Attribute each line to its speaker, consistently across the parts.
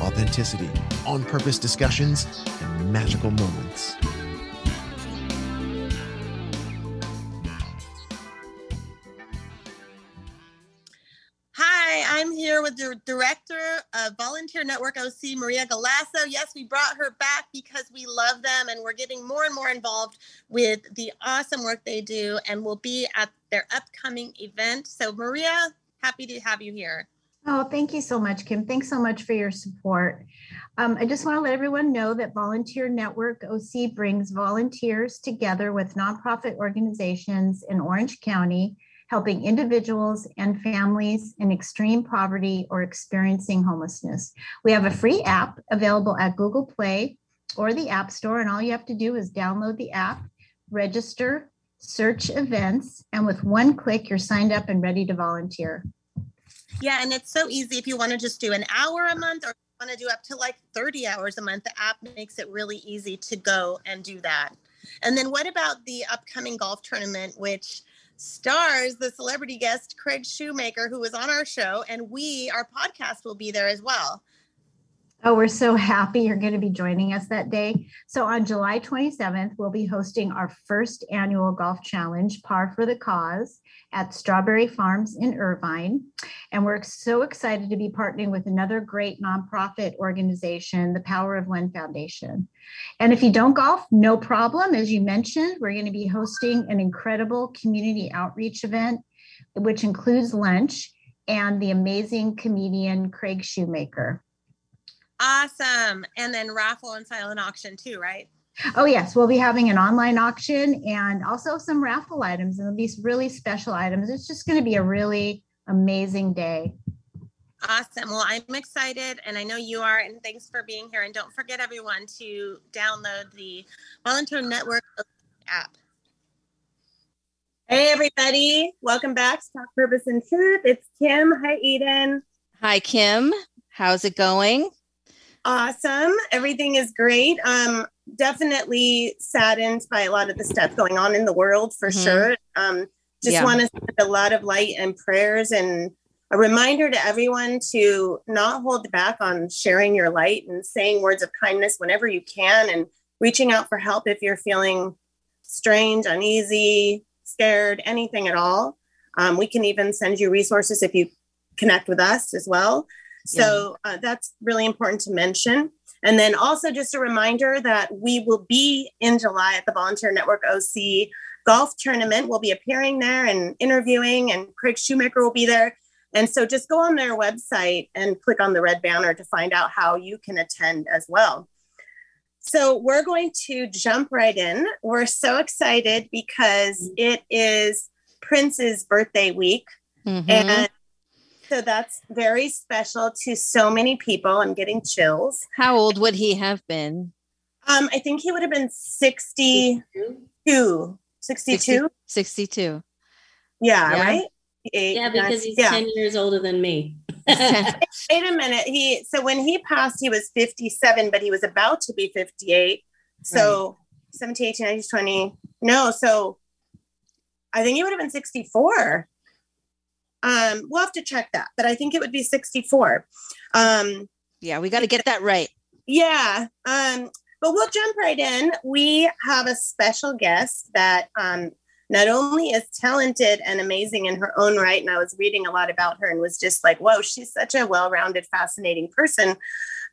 Speaker 1: authenticity, on purpose discussions, and magical moments.
Speaker 2: Hi, I'm here with the director of Volunteer Network OC, Maria Galasso. Yes, we brought her back because we love them and we're getting more and more involved with the awesome work they do and we'll be at their upcoming event. So, Maria, happy to have you here.
Speaker 3: Oh, thank you so much, Kim. Thanks so much for your support. Um, I just want to let everyone know that Volunteer Network OC brings volunteers together with nonprofit organizations in Orange County, helping individuals and families in extreme poverty or experiencing homelessness. We have a free app available at Google Play or the App Store, and all you have to do is download the app, register, search events, and with one click, you're signed up and ready to volunteer.
Speaker 2: Yeah, and it's so easy if you want to just do an hour a month or want to do up to like 30 hours a month. The app makes it really easy to go and do that. And then what about the upcoming golf tournament, which stars the celebrity guest Craig Shoemaker, who was on our show, and we, our podcast, will be there as well.
Speaker 3: Oh, we're so happy you're going to be joining us that day. So, on July 27th, we'll be hosting our first annual golf challenge, Par for the Cause, at Strawberry Farms in Irvine. And we're so excited to be partnering with another great nonprofit organization, the Power of One Foundation. And if you don't golf, no problem. As you mentioned, we're going to be hosting an incredible community outreach event, which includes lunch and the amazing comedian Craig Shoemaker.
Speaker 2: Awesome. And then raffle and silent auction too, right?
Speaker 3: Oh, yes. We'll be having an online auction and also some raffle items and these really special items. It's just going to be a really amazing day.
Speaker 2: Awesome. Well, I'm excited and I know you are. And thanks for being here. And don't forget, everyone, to download the Volunteer Network app. Hey, everybody. Welcome back to Talk Purpose and Truth. It's Kim. Hi, Eden.
Speaker 4: Hi, Kim. How's it going?
Speaker 2: Awesome. Everything is great. Um, definitely saddened by a lot of the stuff going on in the world for mm-hmm. sure. Um, just yeah. want to send a lot of light and prayers and a reminder to everyone to not hold back on sharing your light and saying words of kindness whenever you can and reaching out for help if you're feeling strange, uneasy, scared, anything at all. Um, we can even send you resources if you connect with us as well. So yeah. uh, that's really important to mention. And then also just a reminder that we will be in July at the Volunteer Network OC golf tournament. We'll be appearing there and interviewing, and Craig Shoemaker will be there. And so just go on their website and click on the red banner to find out how you can attend as well. So we're going to jump right in. We're so excited because it is Prince's birthday week. Mm-hmm. And so that's very special to so many people. I'm getting chills.
Speaker 4: How old would he have been?
Speaker 2: Um, I think he would have been 62. 62. 62?
Speaker 4: 62.
Speaker 2: Yeah, yeah. right?
Speaker 5: Eight, yeah, because he's yeah. 10 years older than me.
Speaker 2: Wait a minute. He so when he passed, he was 57, but he was about to be 58. So right. 17, 18, 19, 20. No, so I think he would have been 64. Um, we'll have to check that, but I think it would be 64. Um,
Speaker 4: yeah, we got to get that right.
Speaker 2: Yeah. Um, but we'll jump right in. We have a special guest that um, not only is talented and amazing in her own right, and I was reading a lot about her and was just like, whoa, she's such a well rounded, fascinating person.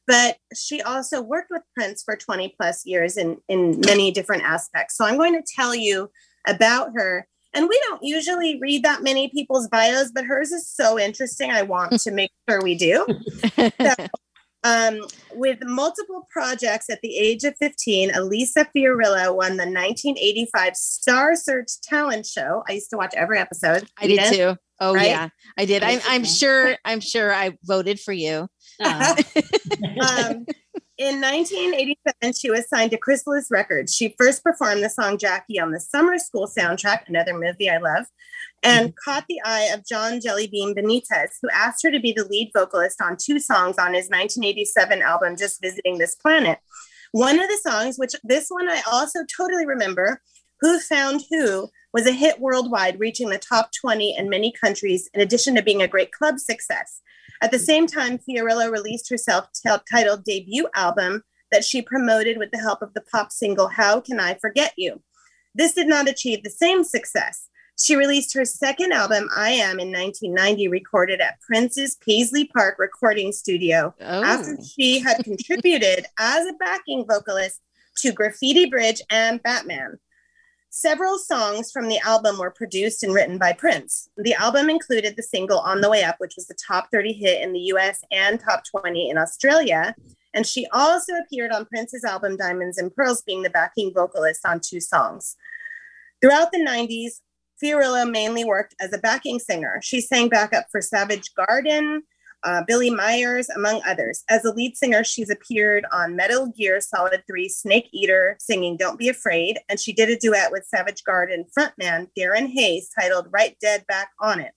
Speaker 2: But she also worked with Prince for 20 plus years in, in many different aspects. So I'm going to tell you about her and we don't usually read that many people's bios, but hers is so interesting. I want to make sure we do. So, um, with multiple projects at the age of 15, Elisa Fiorillo won the 1985 Star Search Talent Show. I used to watch every episode.
Speaker 4: I did too. Oh right? yeah, I did. I'm, I'm sure. I'm sure I voted for you.
Speaker 2: Uh. um, In 1987, she was signed to Chrysalis Records. She first performed the song Jackie on the Summer School soundtrack, another movie I love, and mm-hmm. caught the eye of John Jellybean Benitez, who asked her to be the lead vocalist on two songs on his 1987 album, Just Visiting This Planet. One of the songs, which this one I also totally remember, Who Found Who, was a hit worldwide, reaching the top 20 in many countries, in addition to being a great club success. At the same time, Fiorillo released her self-titled debut album that she promoted with the help of the pop single How Can I Forget You? This did not achieve the same success. She released her second album, I Am, in 1990, recorded at Prince's Paisley Park recording studio oh. after she had contributed as a backing vocalist to Graffiti Bridge and Batman. Several songs from the album were produced and written by Prince. The album included the single On the Way Up, which was the top 30 hit in the US and top 20 in Australia. And she also appeared on Prince's album Diamonds and Pearls, being the backing vocalist on two songs. Throughout the 90s, Fiorillo mainly worked as a backing singer. She sang backup for Savage Garden, uh, Billie Myers, among others. As a lead singer, she's appeared on Metal Gear Solid 3 Snake Eater, singing Don't Be Afraid, and she did a duet with Savage Garden frontman Darren Hayes titled Right Dead Back on It.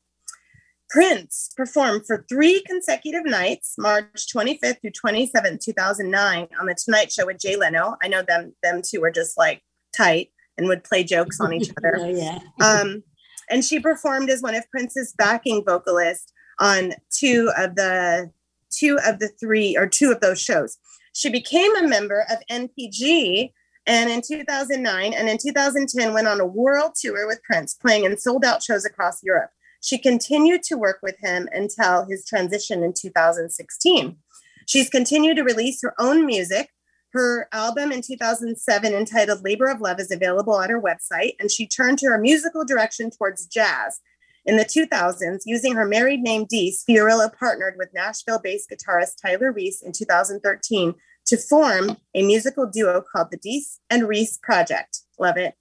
Speaker 2: Prince performed for three consecutive nights, March 25th through 27th, 2009, on The Tonight Show with Jay Leno. I know them, them two were just like tight and would play jokes on each other. oh, yeah. um, and she performed as one of Prince's backing vocalists on two of the two of the three or two of those shows. She became a member of NPG and in 2009 and in 2010 went on a world tour with Prince, playing in sold out shows across Europe. She continued to work with him until his transition in 2016. She's continued to release her own music. Her album in 2007, entitled Labor of Love, is available at her website, and she turned her musical direction towards jazz in the 2000s, using her married name Deese, Fiorillo partnered with Nashville based guitarist Tyler Reese in 2013 to form a musical duo called the Deese and Reese Project. Love it.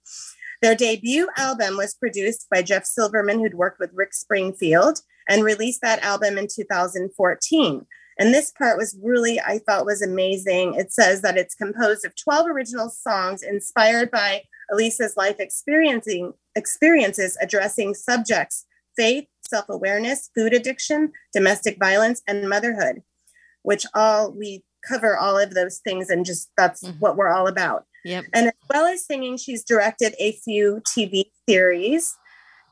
Speaker 2: Their debut album was produced by Jeff Silverman, who'd worked with Rick Springfield, and released that album in 2014. And this part was really, I thought, was amazing. It says that it's composed of 12 original songs inspired by Elisa's life experiencing experiences addressing subjects faith, self awareness, food addiction, domestic violence, and motherhood, which all we cover all of those things and just that's mm-hmm. what we're all about.
Speaker 4: Yep.
Speaker 2: And as well as singing, she's directed a few TV series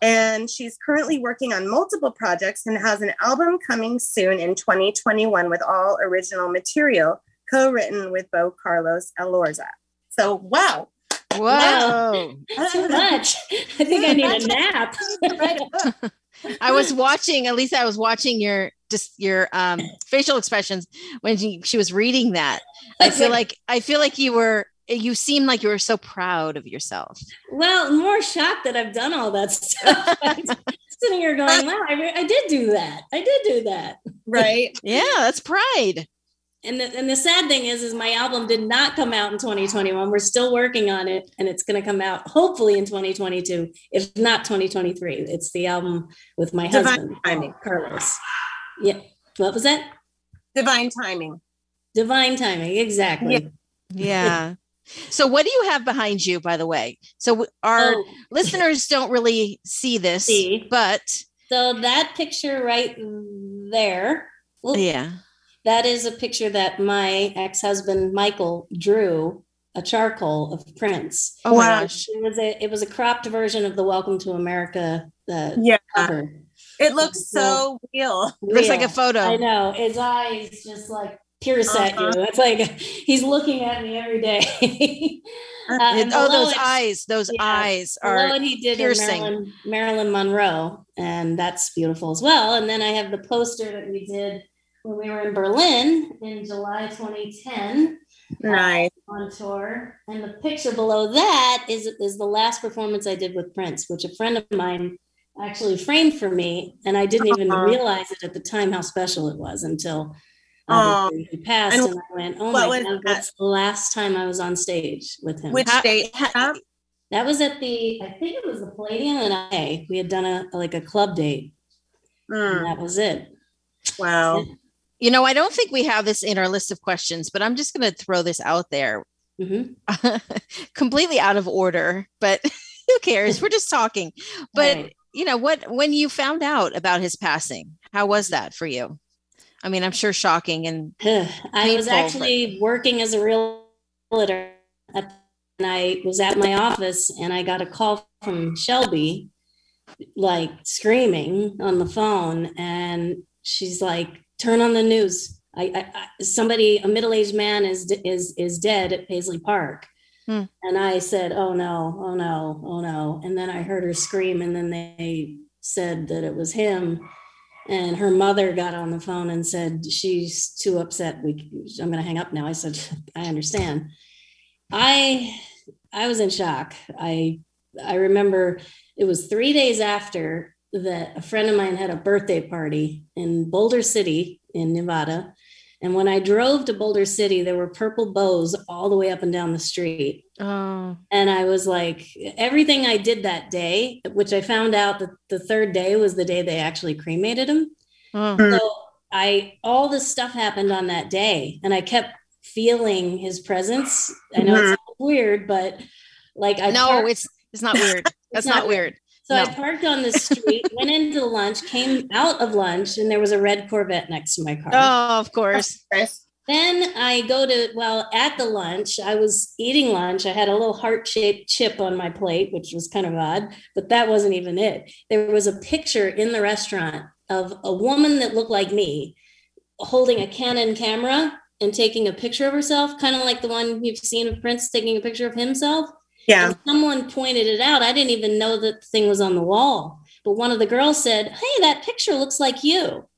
Speaker 2: and she's currently working on multiple projects and has an album coming soon in 2021 with all original material co-written with Bo Carlos Elorza. So wow,
Speaker 4: Whoa.
Speaker 5: Too much. I think I need a nap.
Speaker 4: I was watching, at least I was watching your just your um facial expressions when she, she was reading that. I feel like I feel like you were you seem like you were so proud of yourself.
Speaker 5: Well, more shocked that I've done all that stuff. Sitting here going, wow, I, I did do that. I did do that.
Speaker 2: Right.
Speaker 4: yeah, that's pride
Speaker 5: and the, and the sad thing is is my album did not come out in 2021 we're still working on it and it's going to come out hopefully in 2022 if not 2023 it's the album with my divine husband uh, timing. Carlos. Yeah. What was that?
Speaker 2: Divine timing.
Speaker 5: Divine timing exactly.
Speaker 4: Yeah, yeah. so what do you have behind you by the way? So our oh. listeners don't really see this see. but
Speaker 5: so that picture right there.
Speaker 4: Yeah
Speaker 5: that is a picture that my ex-husband Michael drew a charcoal of Prince.
Speaker 4: Oh wow. gosh.
Speaker 5: It was a it was a cropped version of the Welcome to America uh,
Speaker 2: yeah. cover. It looks so real.
Speaker 4: real. Looks like a photo.
Speaker 5: I know. His eyes just like pierce uh-huh. at you. It's like he's looking at me every day.
Speaker 4: uh, oh, those eyes, those yeah, eyes are what
Speaker 5: he did
Speaker 4: piercing.
Speaker 5: Marilyn, Marilyn Monroe, and that's beautiful as well. And then I have the poster that we did when we were in Berlin in July 2010.
Speaker 2: Nice.
Speaker 5: Uh, on tour. And the picture below that is, is the last performance I did with Prince, which a friend of mine actually framed for me. And I didn't even uh-huh. realize it at the time how special it was until uh, he passed. And, and, I went, oh my God, that's the last time I was on stage with him.
Speaker 2: Which date?
Speaker 5: That was at the, I think it was the Palladium and I. We had done a like a club date. Mm. And that was it.
Speaker 2: Wow.
Speaker 4: You know, I don't think we have this in our list of questions, but I'm just going to throw this out there. Mm-hmm. completely out of order, but who cares? We're just talking. But right. you know what? When you found out about his passing, how was that for you? I mean, I'm sure shocking and
Speaker 5: I was actually but... working as a realtor, and I was at my office, and I got a call from Shelby, like screaming on the phone, and she's like, turn on the news. I, I, I somebody, a middle-aged man is is is dead at Paisley Park. Hmm. And I said, "Oh no, oh no, oh no!" And then I heard her scream, and then they said that it was him. And her mother got on the phone and said she's too upset. We, I'm going to hang up now. I said, "I understand." I, I was in shock. I, I remember it was three days after that a friend of mine had a birthday party in Boulder City in Nevada. And when I drove to Boulder City, there were purple bows all the way up and down the street. Oh. And I was like, everything I did that day, which I found out that the third day was the day they actually cremated him. Oh. So I, all this stuff happened on that day. And I kept feeling his presence. I know mm-hmm. it's weird, but like I,
Speaker 4: no, parked, it's, it's not weird. That's not, not weird.
Speaker 5: So no. I parked on the street, went into lunch, came out of lunch, and there was a red Corvette next to my car.
Speaker 4: Oh, of course.
Speaker 5: Then I go to, well, at the lunch, I was eating lunch. I had a little heart shaped chip on my plate, which was kind of odd, but that wasn't even it. There was a picture in the restaurant of a woman that looked like me holding a Canon camera and taking a picture of herself, kind of like the one you've seen of Prince taking a picture of himself.
Speaker 2: Yeah. And
Speaker 5: someone pointed it out. I didn't even know that the thing was on the wall. But one of the girls said, Hey, that picture looks like you.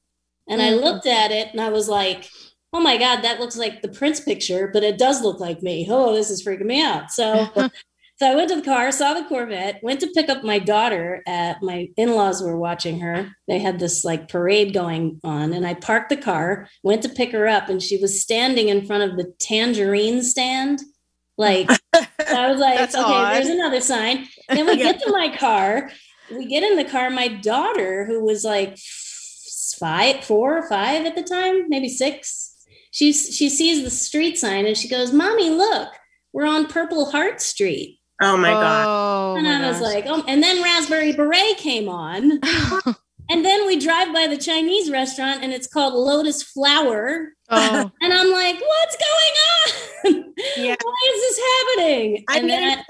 Speaker 5: And mm-hmm. I looked at it and I was like, Oh my God, that looks like the Prince picture, but it does look like me. Oh, this is freaking me out. So so I went to the car, saw the Corvette, went to pick up my daughter at my in-laws were watching her. They had this like parade going on, and I parked the car, went to pick her up, and she was standing in front of the tangerine stand like I was like, okay, odd. there's another sign. Then we yeah. get to my car. We get in the car. My daughter, who was like five, four or five at the time, maybe six, she's she sees the street sign and she goes, "Mommy, look, we're on Purple Heart Street."
Speaker 2: Oh my god! Oh,
Speaker 5: and I was like, "Oh!" And then Raspberry Beret came on. And then we drive by the Chinese restaurant and it's called Lotus Flower. Oh. and I'm like, what's going on? Yeah. Why is this happening? I then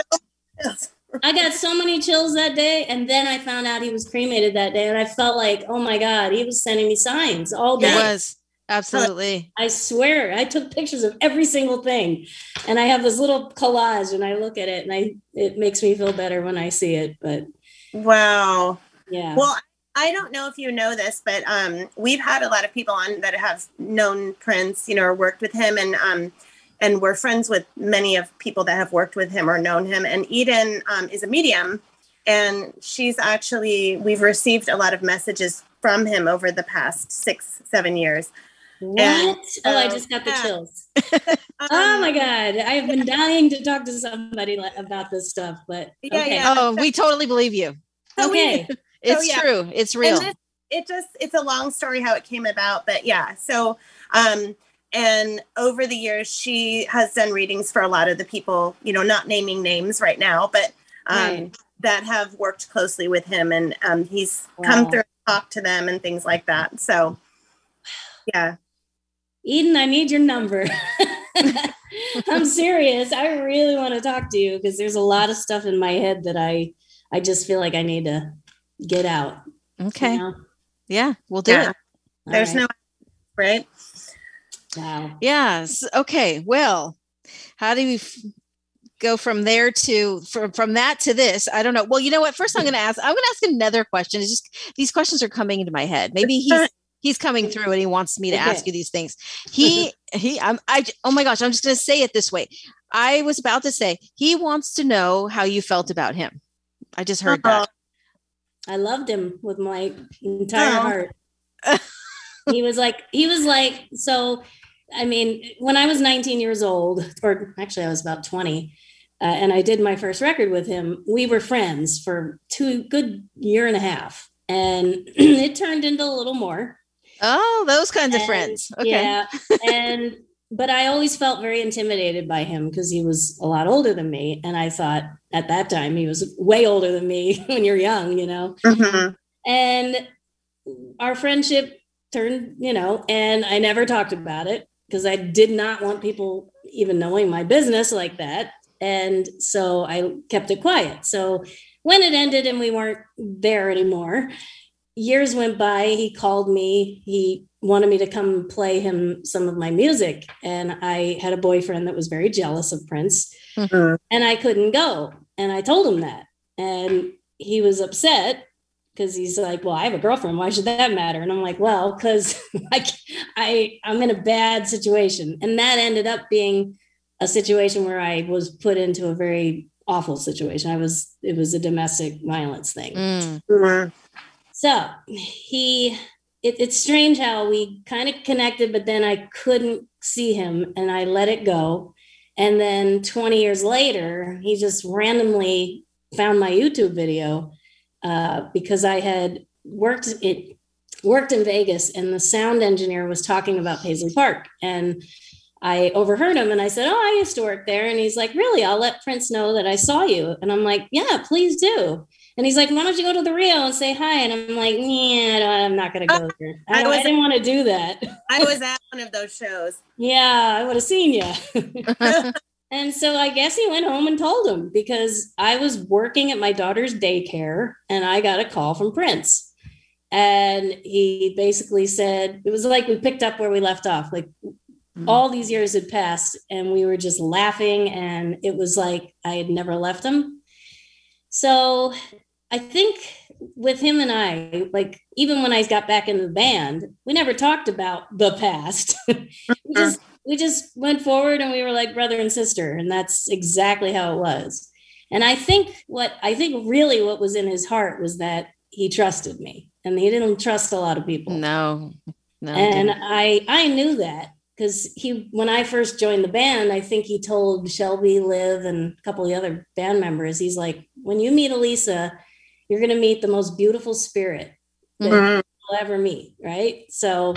Speaker 5: I, I got so many chills that day. And then I found out he was cremated that day. And I felt like, oh my God, he was sending me signs all day.
Speaker 4: He was. Absolutely.
Speaker 5: I swear, I took pictures of every single thing. And I have this little collage and I look at it and I it makes me feel better when I see it. But
Speaker 2: wow.
Speaker 5: Yeah.
Speaker 2: Well, I don't know if you know this, but um, we've had a lot of people on that have known Prince, you know, or worked with him, and um, and we're friends with many of people that have worked with him or known him. And Eden um, is a medium, and she's actually we've received a lot of messages from him over the past six, seven years.
Speaker 5: What? And, oh, I just got the chills. Um, oh my god, I have been dying to talk to somebody about this stuff, but
Speaker 4: yeah, okay. yeah. Oh, we totally believe you.
Speaker 5: Okay.
Speaker 4: It's yeah. true. It's real. This,
Speaker 2: it just it's a long story how it came about, but yeah. So um and over the years she has done readings for a lot of the people, you know, not naming names right now, but um right. that have worked closely with him and um he's wow. come through talk to them and things like that. So yeah.
Speaker 5: Eden, I need your number. I'm serious. I really want to talk to you because there's a lot of stuff in my head that I I just feel like I need to get out.
Speaker 4: Okay. You know? Yeah, we'll do yeah. it.
Speaker 2: There's right. no right.
Speaker 5: Wow.
Speaker 4: Yes. Okay. Well, how do we f- go from there to from from that to this? I don't know. Well, you know what? First, I'm going to ask. I'm going to ask another question. It's just these questions are coming into my head. Maybe he's he's coming through and he wants me to okay. ask you these things. He he. I'm. I. Oh my gosh. I'm just going to say it this way. I was about to say he wants to know how you felt about him. I just heard uh-huh. that.
Speaker 5: I loved him with my entire oh. heart. he was like, he was like, so, I mean, when I was 19 years old, or actually I was about 20, uh, and I did my first record with him, we were friends for two good year and a half. And it turned into a little more.
Speaker 4: Oh, those kinds and, of friends. Okay. Yeah.
Speaker 5: And but I always felt very intimidated by him because he was a lot older than me. And I thought at that time he was way older than me when you're young, you know. Mm-hmm. And our friendship turned, you know, and I never talked about it because I did not want people even knowing my business like that. And so I kept it quiet. So when it ended and we weren't there anymore, years went by. He called me. He wanted me to come play him some of my music. And I had a boyfriend that was very jealous of Prince. Mm-hmm. And I couldn't go. And I told him that. And he was upset because he's like, well, I have a girlfriend. Why should that matter? And I'm like, well, because I, I, I'm in a bad situation. And that ended up being a situation where I was put into a very awful situation. I was, it was a domestic violence thing. Mm. So he, it, it's strange how we kind of connected, but then I couldn't see him and I let it go. And then 20 years later, he just randomly found my YouTube video uh, because I had worked it worked in Vegas and the sound engineer was talking about Paisley Park and I overheard him and I said, "Oh, I used to work there." And he's like, "Really? I'll let Prince know that I saw you." And I'm like, "Yeah, please do." And he's like, "Why don't you go to the Rio and say hi?" And I'm like, "Yeah, I'm not going to go there. I, I, was, I didn't want to do that."
Speaker 2: I was at one of those shows.
Speaker 5: yeah, I would have seen you. And so I guess he went home and told him because I was working at my daughter's daycare and I got a call from Prince. And he basically said, it was like we picked up where we left off. Like mm-hmm. all these years had passed and we were just laughing. And it was like I had never left him. So I think with him and I, like even when I got back in the band, we never talked about the past. we just we just went forward and we were like brother and sister and that's exactly how it was. And i think what i think really what was in his heart was that he trusted me and he didn't trust a lot of people.
Speaker 4: No
Speaker 5: no and i i knew that because he when i first joined the band i think he told shelby liv and a couple of the other band members he's like when you meet elisa you're going to meet the most beautiful spirit that mm-hmm. you'll ever meet right so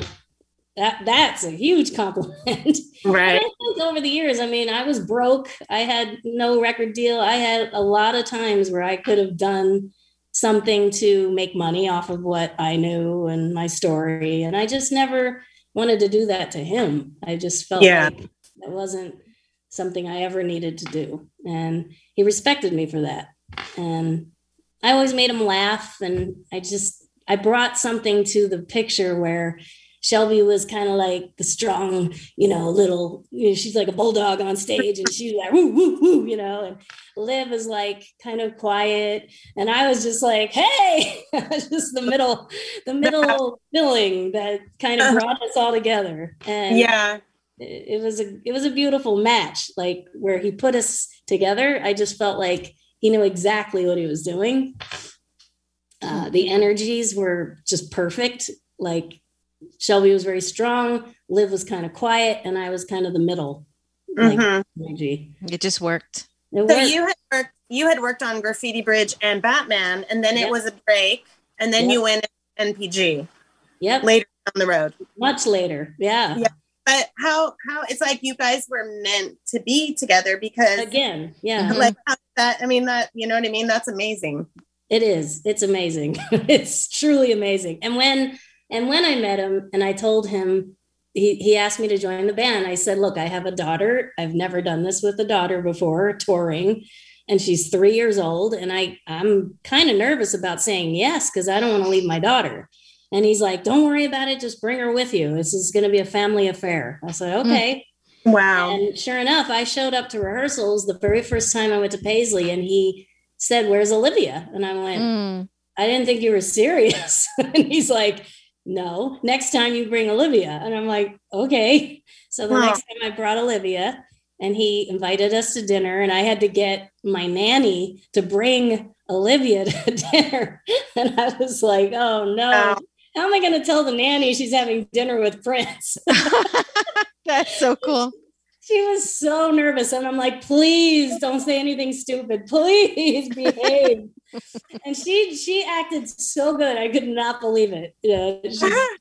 Speaker 5: that that's a huge compliment.
Speaker 2: Right.
Speaker 5: over the years, I mean, I was broke. I had no record deal. I had a lot of times where I could have done something to make money off of what I knew and my story. And I just never wanted to do that to him. I just felt yeah. like that wasn't something I ever needed to do. And he respected me for that. And I always made him laugh. And I just, I brought something to the picture where Shelby was kind of like the strong, you know, little, you know, she's like a bulldog on stage and she's like, woo, woo, woo, you know, and Liv is like kind of quiet. And I was just like, hey, just the middle, the middle feeling that kind of brought us all together. And
Speaker 2: yeah,
Speaker 5: it, it was a, it was a beautiful match, like where he put us together. I just felt like he knew exactly what he was doing. Uh, the energies were just perfect. Like Shelby was very strong, Liv was kind of quiet, and I was kind of the middle.
Speaker 4: Mm-hmm. energy. It just worked.
Speaker 2: It so you had worked you had worked on Graffiti Bridge and Batman, and then yep. it was a break, and then yep. you went NPG.
Speaker 5: Yep.
Speaker 2: Later down the road.
Speaker 5: Much later. Yeah. Yeah.
Speaker 2: But how how it's like you guys were meant to be together because
Speaker 5: again, yeah.
Speaker 2: Like that I mean that you know what I mean? That's amazing.
Speaker 5: It is. It's amazing. it's truly amazing. And when and when I met him and I told him, he, he asked me to join the band. I said, Look, I have a daughter. I've never done this with a daughter before, touring, and she's three years old. And I, I'm kind of nervous about saying yes because I don't want to leave my daughter. And he's like, Don't worry about it. Just bring her with you. This is going to be a family affair. I said, hmm. Okay.
Speaker 2: Wow.
Speaker 5: And sure enough, I showed up to rehearsals the very first time I went to Paisley and he said, Where's Olivia? And I went, mm. I didn't think you were serious. and he's like, no, next time you bring Olivia. And I'm like, okay. So the next time I brought Olivia and he invited us to dinner and I had to get my nanny to bring Olivia to dinner. And I was like, oh no. Wow. How am I going to tell the nanny she's having dinner with Prince?
Speaker 4: That's so cool.
Speaker 5: She was so nervous. And I'm like, please don't say anything stupid. Please behave. and she she acted so good. I could not believe it. Yeah,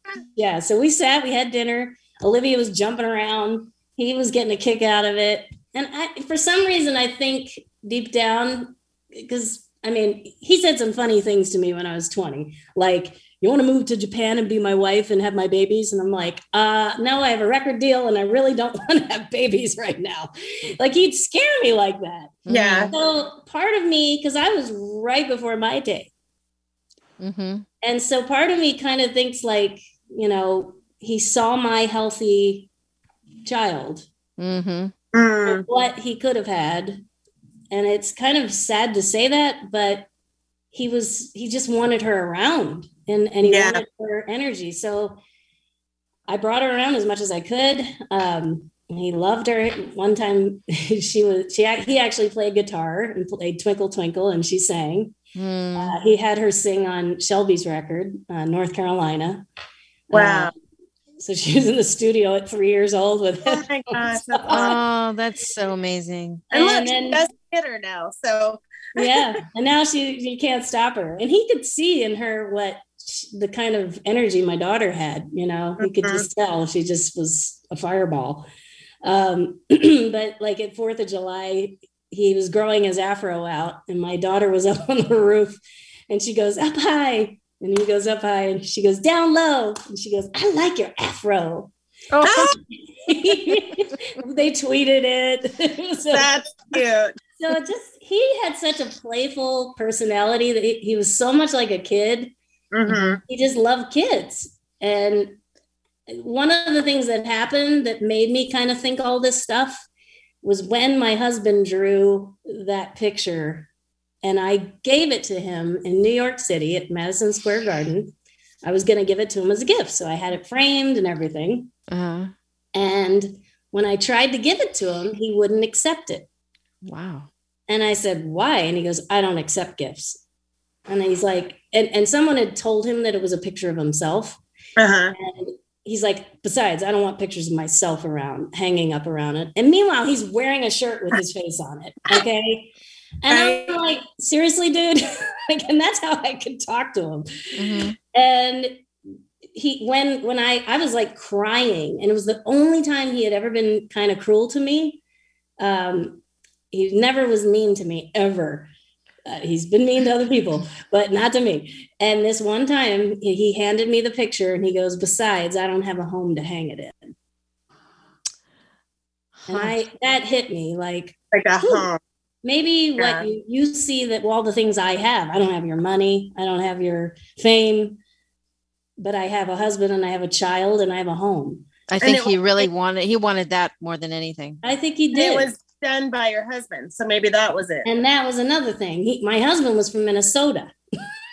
Speaker 5: yeah. So we sat, we had dinner. Olivia was jumping around. He was getting a kick out of it. And I, for some reason, I think deep down, because I mean, he said some funny things to me when I was 20, like, you want to move to Japan and be my wife and have my babies? And I'm like, uh, no, I have a record deal and I really don't want to have babies right now. Like he'd scare me like that.
Speaker 2: Yeah.
Speaker 5: So part of me, because I was right before my day. Mm-hmm. And so part of me kind of thinks like, you know, he saw my healthy child, mm-hmm. mm. what he could have had. And it's kind of sad to say that, but he was, he just wanted her around and and he yeah. wanted her energy. So I brought her around as much as I could. Um, he loved her. One time, she was she he actually played guitar and played Twinkle Twinkle, and she sang. Mm. Uh, he had her sing on Shelby's record, uh, North Carolina.
Speaker 2: Wow. Uh,
Speaker 5: so she was in the studio at three years old with
Speaker 4: him. Oh my gosh! That's oh, that's so amazing.
Speaker 2: And, and look, then, she does get her now. So
Speaker 5: yeah, and now she you can't stop her. And he could see in her what the kind of energy my daughter had you know you could just mm-hmm. tell she just was a fireball. Um, but like at fourth of july he was growing his afro out and my daughter was up on the roof and she goes up high. And he goes up high. And she goes down low. And she goes i like your afro. Oh. they tweeted it.
Speaker 2: So, that's cute.
Speaker 5: So just he had such a playful personality that he, he was so much like a kid Mm-hmm. He just loved kids. And one of the things that happened that made me kind of think all this stuff was when my husband drew that picture and I gave it to him in New York City at Madison Square Garden. I was going to give it to him as a gift. So I had it framed and everything. Uh-huh. And when I tried to give it to him, he wouldn't accept it.
Speaker 4: Wow.
Speaker 5: And I said, Why? And he goes, I don't accept gifts. And he's like, and, and someone had told him that it was a picture of himself. Uh-huh. And he's like, besides, I don't want pictures of myself around, hanging up around it. And meanwhile, he's wearing a shirt with his face on it. Okay. And I'm like, seriously, dude? like, and that's how I could talk to him. Mm-hmm. And he when when I I was like crying, and it was the only time he had ever been kind of cruel to me. Um, he never was mean to me ever. Uh, he's been mean to other people, but not to me. And this one time, he handed me the picture and he goes, "Besides, I don't have a home to hang it in." And I that hit me like
Speaker 2: like a home.
Speaker 5: Maybe yeah. what you, you see that all the things I have. I don't have your money. I don't have your fame, but I have a husband and I have a child and I have a home.
Speaker 4: I think he really wanted he wanted that more than anything.
Speaker 5: I think he did.
Speaker 2: It was done by your husband. So maybe that was it.
Speaker 5: And that was another thing. He, my husband was from Minnesota.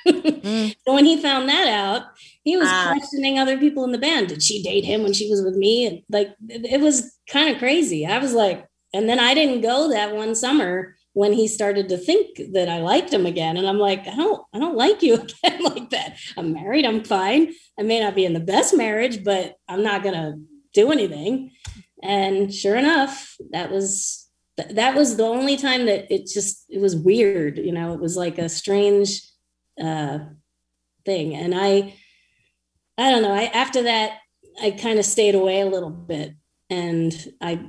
Speaker 5: mm. So when he found that out, he was uh, questioning other people in the band. Did she date him when she was with me? And like it was kind of crazy. I was like, and then I didn't go that one summer when he started to think that I liked him again. And I'm like, I don't, I don't like you again like that. I'm married, I'm fine. I may not be in the best marriage, but I'm not gonna do anything. And sure enough, that was th- that was the only time that it just it was weird you know it was like a strange uh thing. And i i don't know i after that i kind of stayed away a little bit. And i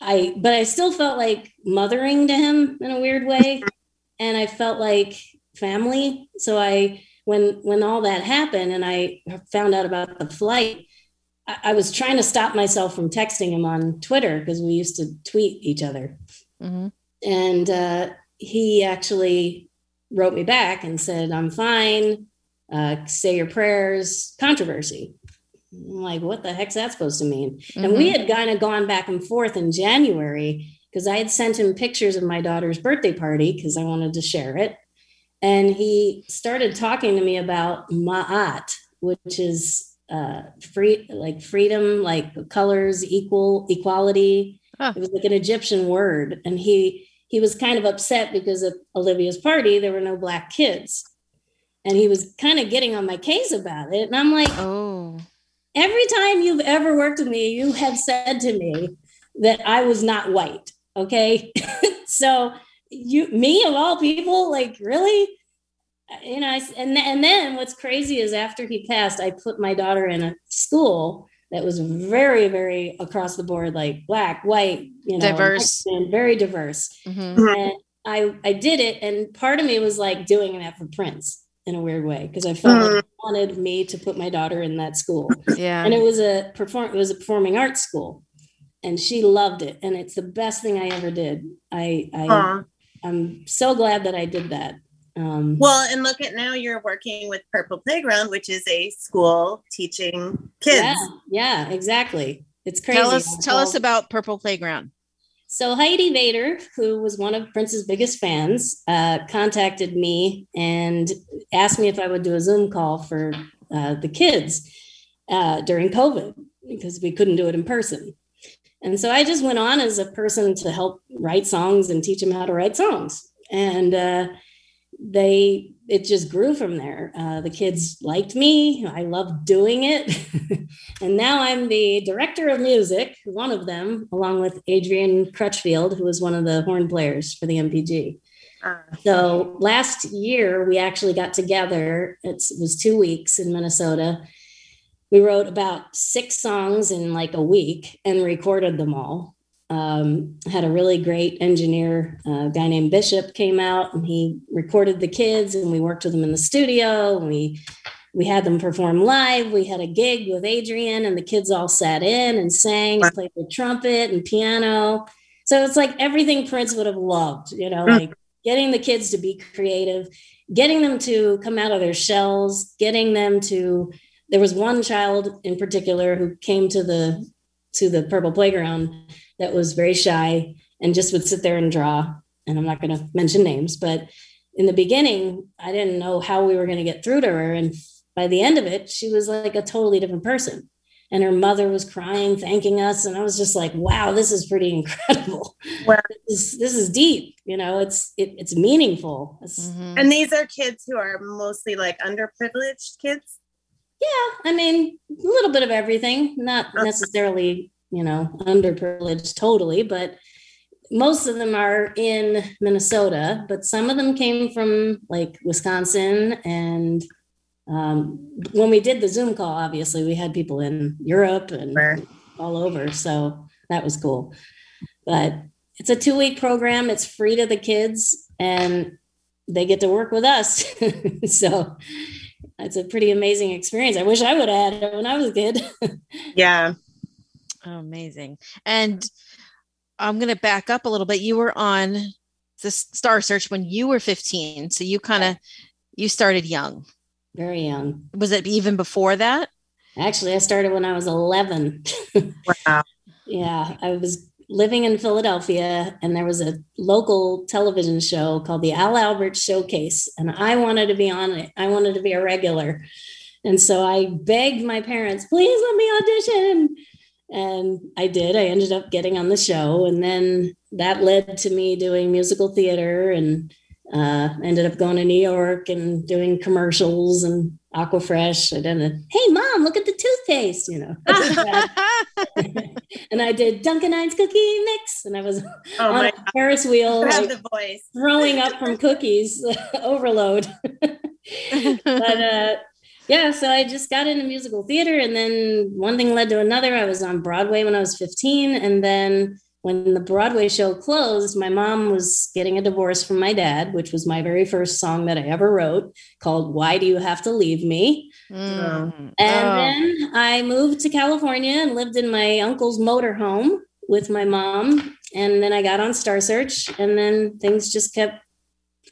Speaker 5: i but i still felt like mothering to him in a weird way. And i felt like family. So i when when all that happened and i found out about the flight I, was trying to stop myself from texting him on Twitter because we used to tweet each other. Mm-hmm. And uh, he actually wrote me back and said, I'm fine. Uh, say your prayers, controversy. I'm like, what the heck's that supposed to mean? Mm-hmm. And we mm-hmm. had kind of gone back and forth in January because I had sent him pictures of my daughter's birthday party because I wanted to share it. And he started talking to me about Ma'at, which is uh, free, like freedom, like colors, equal, equality. Huh. It was like an Egyptian word. And he he was kind of upset because at Olivia's party there were no black kids. And he was kind of getting on my case about it. And I'm like,
Speaker 4: oh,
Speaker 5: every time you've ever worked with me, you have said to me that I was not white. Okay. so you, me of all people, like really, you know, I, and, and then what's crazy is after he passed, I put my daughter in a school that was very, very across the board, like black, white, you know,
Speaker 4: diverse,
Speaker 5: and very diverse. Mm-hmm. And I, I did it. And part of me was like doing that for Prince in a weird way because I felt mm-hmm. like he wanted me to put my daughter in that school.
Speaker 4: Yeah.
Speaker 5: And it was a perform it was a performing arts school. And she loved it. And it's the best thing I ever did. I I I'm so glad that I did that.
Speaker 2: Um, well, and look at now you're working with Purple Playground, which is a school teaching kids.
Speaker 5: Yeah, yeah exactly. It's crazy.
Speaker 4: Tell us, tell us about Purple Playground.
Speaker 5: So Heidi Vader, who was one of Prince's biggest fans, uh, contacted me and asked me if I would do a Zoom call for uh, the kids uh, during COVID because we couldn't do it in person. And so I just went on as a person to help write songs and teach them how to write songs. And uh, they it just grew from there. Uh, the kids liked me. I loved doing it. and now I'm the director of music, one of them, along with Adrian Crutchfield, who was one of the horn players for the NPG. Uh, so last year, we actually got together. It's, it was two weeks in Minnesota. We wrote about six songs in like a week and recorded them all um, had a really great engineer, a uh, guy named Bishop, came out and he recorded the kids, and we worked with them in the studio. And we we had them perform live. We had a gig with Adrian, and the kids all sat in and sang and played the trumpet and piano. So it's like everything Prince would have loved, you know, like getting the kids to be creative, getting them to come out of their shells, getting them to. There was one child in particular who came to the to the Purple Playground that was very shy and just would sit there and draw. And I'm not going to mention names, but in the beginning, I didn't know how we were going to get through to her. And by the end of it, she was like a totally different person. And her mother was crying, thanking us. And I was just like, wow, this is pretty incredible. Wow. This, is, this is deep. You know, it's it, it's meaningful. It's,
Speaker 2: mm-hmm. And these are kids who are mostly like underprivileged kids?
Speaker 5: Yeah. I mean, a little bit of everything, not necessarily you know, underprivileged totally, but most of them are in Minnesota, but some of them came from like Wisconsin. And um, when we did the Zoom call, obviously we had people in Europe and sure. all over. So that was cool. But it's a two week program, it's free to the kids, and they get to work with us. so it's a pretty amazing experience. I wish I would have had it when I was a kid.
Speaker 2: yeah.
Speaker 4: Oh, amazing. And I'm going to back up a little bit. You were on the Star Search when you were 15. So you kind of you started young.
Speaker 5: Very young.
Speaker 4: Was it even before that?
Speaker 5: Actually, I started when I was 11. wow. yeah, I was living in Philadelphia and there was a local television show called the Al Albert Showcase and I wanted to be on it. I wanted to be a regular. And so I begged my parents, please let me audition. And I did. I ended up getting on the show. And then that led to me doing musical theater and uh, ended up going to New York and doing commercials and Aquafresh. I did a, hey, mom, look at the toothpaste, you know. and I did Duncan Hines cookie mix. And I was oh on a Ferris wheel, like, the voice. throwing up from cookies, overload. but uh, yeah, so I just got into musical theater and then one thing led to another. I was on Broadway when I was 15 and then when the Broadway show closed, my mom was getting a divorce from my dad, which was my very first song that I ever wrote called Why Do You Have to Leave Me? Mm. And oh. then I moved to California and lived in my uncle's motorhome with my mom. And then I got on Star Search and then things just kept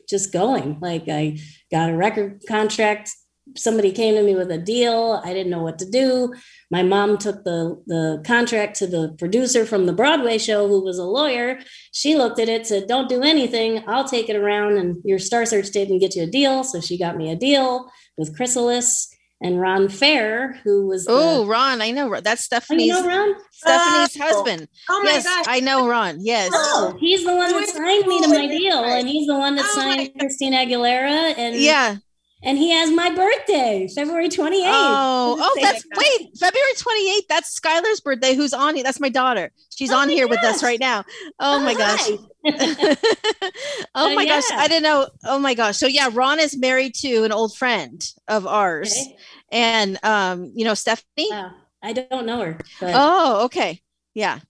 Speaker 5: just going. Like I got a record contract somebody came to me with a deal. I didn't know what to do. My mom took the, the contract to the producer from the Broadway show, who was a lawyer. She looked at it, said, Don't do anything. I'll take it around, and your Star Search didn't get you a deal. So she got me a deal with Chrysalis and Ron Fair, who was
Speaker 4: oh Ron, I know that's Stephanie's oh, you know Ron? Stephanie's oh. husband. Oh my yes, gosh. I know Ron. Yes.
Speaker 5: Oh, oh he's the one that signed me to my deal, and he's the one that oh signed Christina Aguilera and
Speaker 4: yeah,
Speaker 5: and he has my birthday, February 28th.
Speaker 4: Oh, oh, that's wait, February 28th. That's Skylar's birthday. Who's on here? That's my daughter. She's oh on here gosh. with us right now. Oh, oh my gosh. oh my yeah. gosh. I didn't know. Oh my gosh. So yeah, Ron is married to an old friend of ours. Okay. And um, you know, Stephanie.
Speaker 5: Uh, I don't know her.
Speaker 4: oh, okay. Yeah.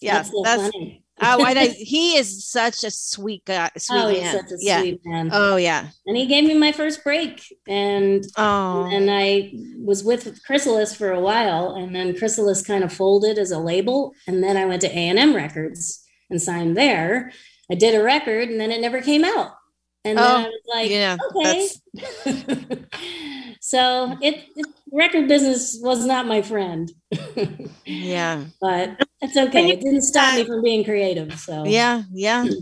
Speaker 4: Yeah. That's, so that's funny oh, I he is such a sweet guy, sweet oh, man. such a yeah. sweet man. Oh yeah.
Speaker 5: And he gave me my first break, and oh, and I was with Chrysalis for a while, and then Chrysalis kind of folded as a label, and then I went to A and M Records and signed there. I did a record, and then it never came out. And then oh, I was like, yeah, okay. so it, it record business was not my friend.
Speaker 4: yeah.
Speaker 5: But it's okay. It didn't stop me from being creative. So
Speaker 4: yeah, yeah.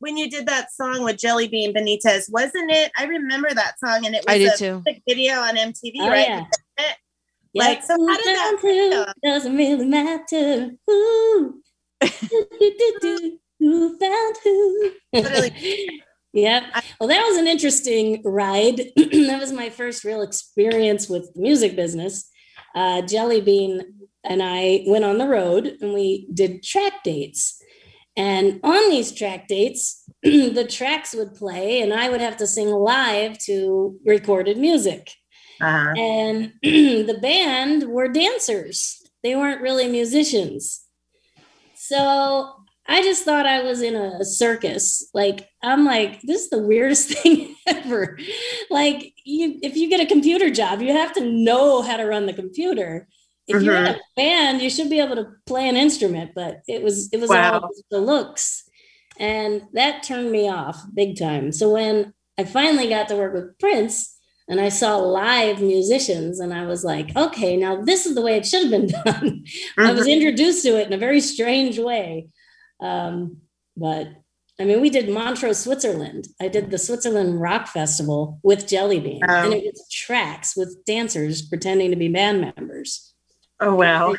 Speaker 2: When you did that song with Jelly Bean Benitez, wasn't it? I remember that song and it was
Speaker 4: I
Speaker 2: did
Speaker 4: too.
Speaker 2: video on MTV, oh, right? Yeah.
Speaker 5: Like, so how did that doesn't really matter. Ooh. who found who? Yep. Well, that was an interesting ride. that was my first real experience with the music business. Uh, Jelly Bean and I went on the road and we did track dates. And on these track dates, the tracks would play and I would have to sing live to recorded music. Uh-huh. And the band were dancers, they weren't really musicians. So I just thought I was in a circus. Like, I'm like, this is the weirdest thing ever. Like, you, if you get a computer job, you have to know how to run the computer. If mm-hmm. you're in a mm-hmm. band, you should be able to play an instrument, but it was it was wow. all the looks. And that turned me off big time. So when I finally got to work with Prince and I saw live musicians and I was like, okay, now this is the way it should have been done. Mm-hmm. I was mm-hmm. introduced to it in a very strange way. Um, but I mean, we did Montreux, Switzerland. I did the Switzerland Rock Festival with Jelly Bean, oh. and it was tracks with dancers pretending to be band members.
Speaker 2: Oh wow!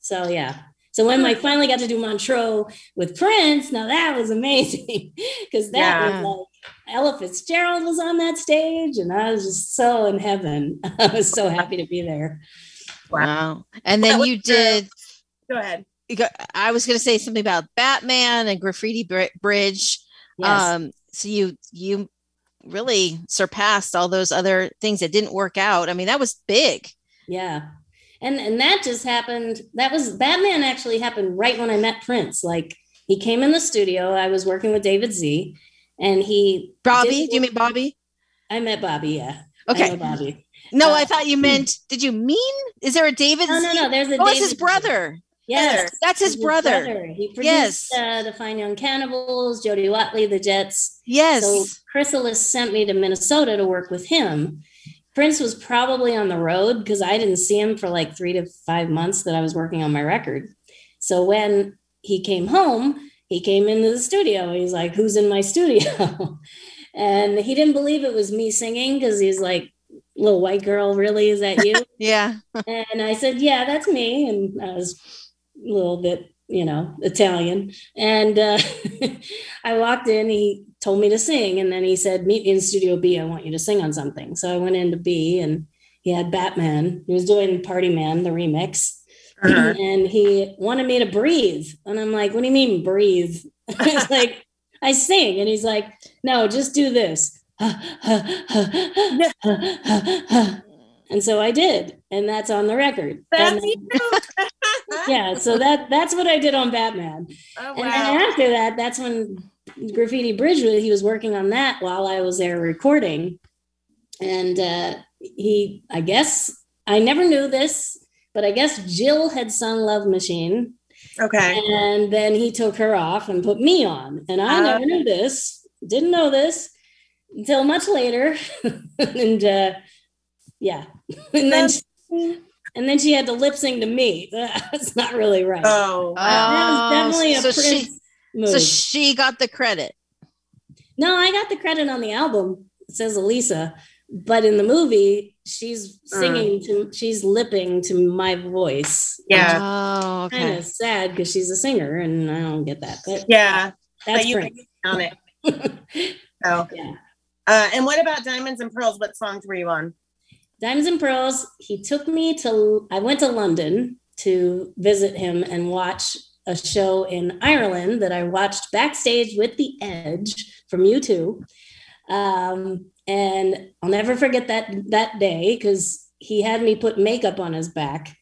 Speaker 5: So yeah. So when I finally got to do Montreux with Prince, now that was amazing because that yeah. was like Ella Fitzgerald was on that stage, and I was just so in heaven. I was so happy to be there.
Speaker 4: Wow! And then you did.
Speaker 2: Go ahead.
Speaker 4: I was going to say something about Batman and Graffiti Bridge. Yes. Um, so you you really surpassed all those other things that didn't work out. I mean, that was big.
Speaker 5: Yeah. And and that just happened. That was Batman actually happened right when I met Prince. Like he came in the studio. I was working with David Z and he
Speaker 4: Bobby, do you mean Bobby?
Speaker 5: I met Bobby, yeah.
Speaker 4: Okay.
Speaker 5: Bobby.
Speaker 4: No, uh, I thought you meant did you mean is there a David?
Speaker 5: No, no, no. There's a
Speaker 4: Oh, it's his brother. Yes, that's his, his brother. brother.
Speaker 5: He produced yes. uh, the Fine Young Cannibals, Jody Watley, the Jets.
Speaker 4: Yes.
Speaker 5: So Chrysalis sent me to Minnesota to work with him. Prince was probably on the road because I didn't see him for like three to five months that I was working on my record. So when he came home, he came into the studio. He's like, "Who's in my studio?" and he didn't believe it was me singing because he's like, "Little white girl, really? Is that you?"
Speaker 4: yeah.
Speaker 5: and I said, "Yeah, that's me." And I was little bit, you know, Italian. And uh, I walked in, he told me to sing. And then he said, Meet me in Studio B. I want you to sing on something. So I went into B and he had Batman. He was doing Party Man, the remix. Uh-huh. And he wanted me to breathe. And I'm like, What do you mean breathe? it's like, I sing. And he's like, No, just do this. and so I did, and that's on the record.
Speaker 2: That's
Speaker 5: yeah, so that that's what I did on Batman. Oh, wow. And then after that, that's when Graffiti Bridge he was working on that while I was there recording. And uh, he, I guess, I never knew this, but I guess Jill had sung Love Machine.
Speaker 2: Okay.
Speaker 5: And then he took her off and put me on. And I uh, never knew this, didn't know this until much later. and uh, yeah. and then and then she had to lip sync to me. That's not really right.
Speaker 2: Oh,
Speaker 5: that was definitely a so Prince
Speaker 4: she, move. So she got the credit.
Speaker 5: No, I got the credit on the album. It says Elisa, but in the movie, she's uh. singing uh. to, she's lipping to my voice.
Speaker 2: Yeah.
Speaker 4: Oh, okay.
Speaker 5: Kind of sad because she's a singer, and I don't get that. But
Speaker 2: yeah,
Speaker 5: that's
Speaker 2: but you on it.
Speaker 5: oh, yeah.
Speaker 2: Uh, and what about Diamonds and Pearls? What songs were you on?
Speaker 5: Diamonds and Pearls. He took me to. I went to London to visit him and watch a show in Ireland that I watched backstage with The Edge from U2. Um, and I'll never forget that that day because he had me put makeup on his back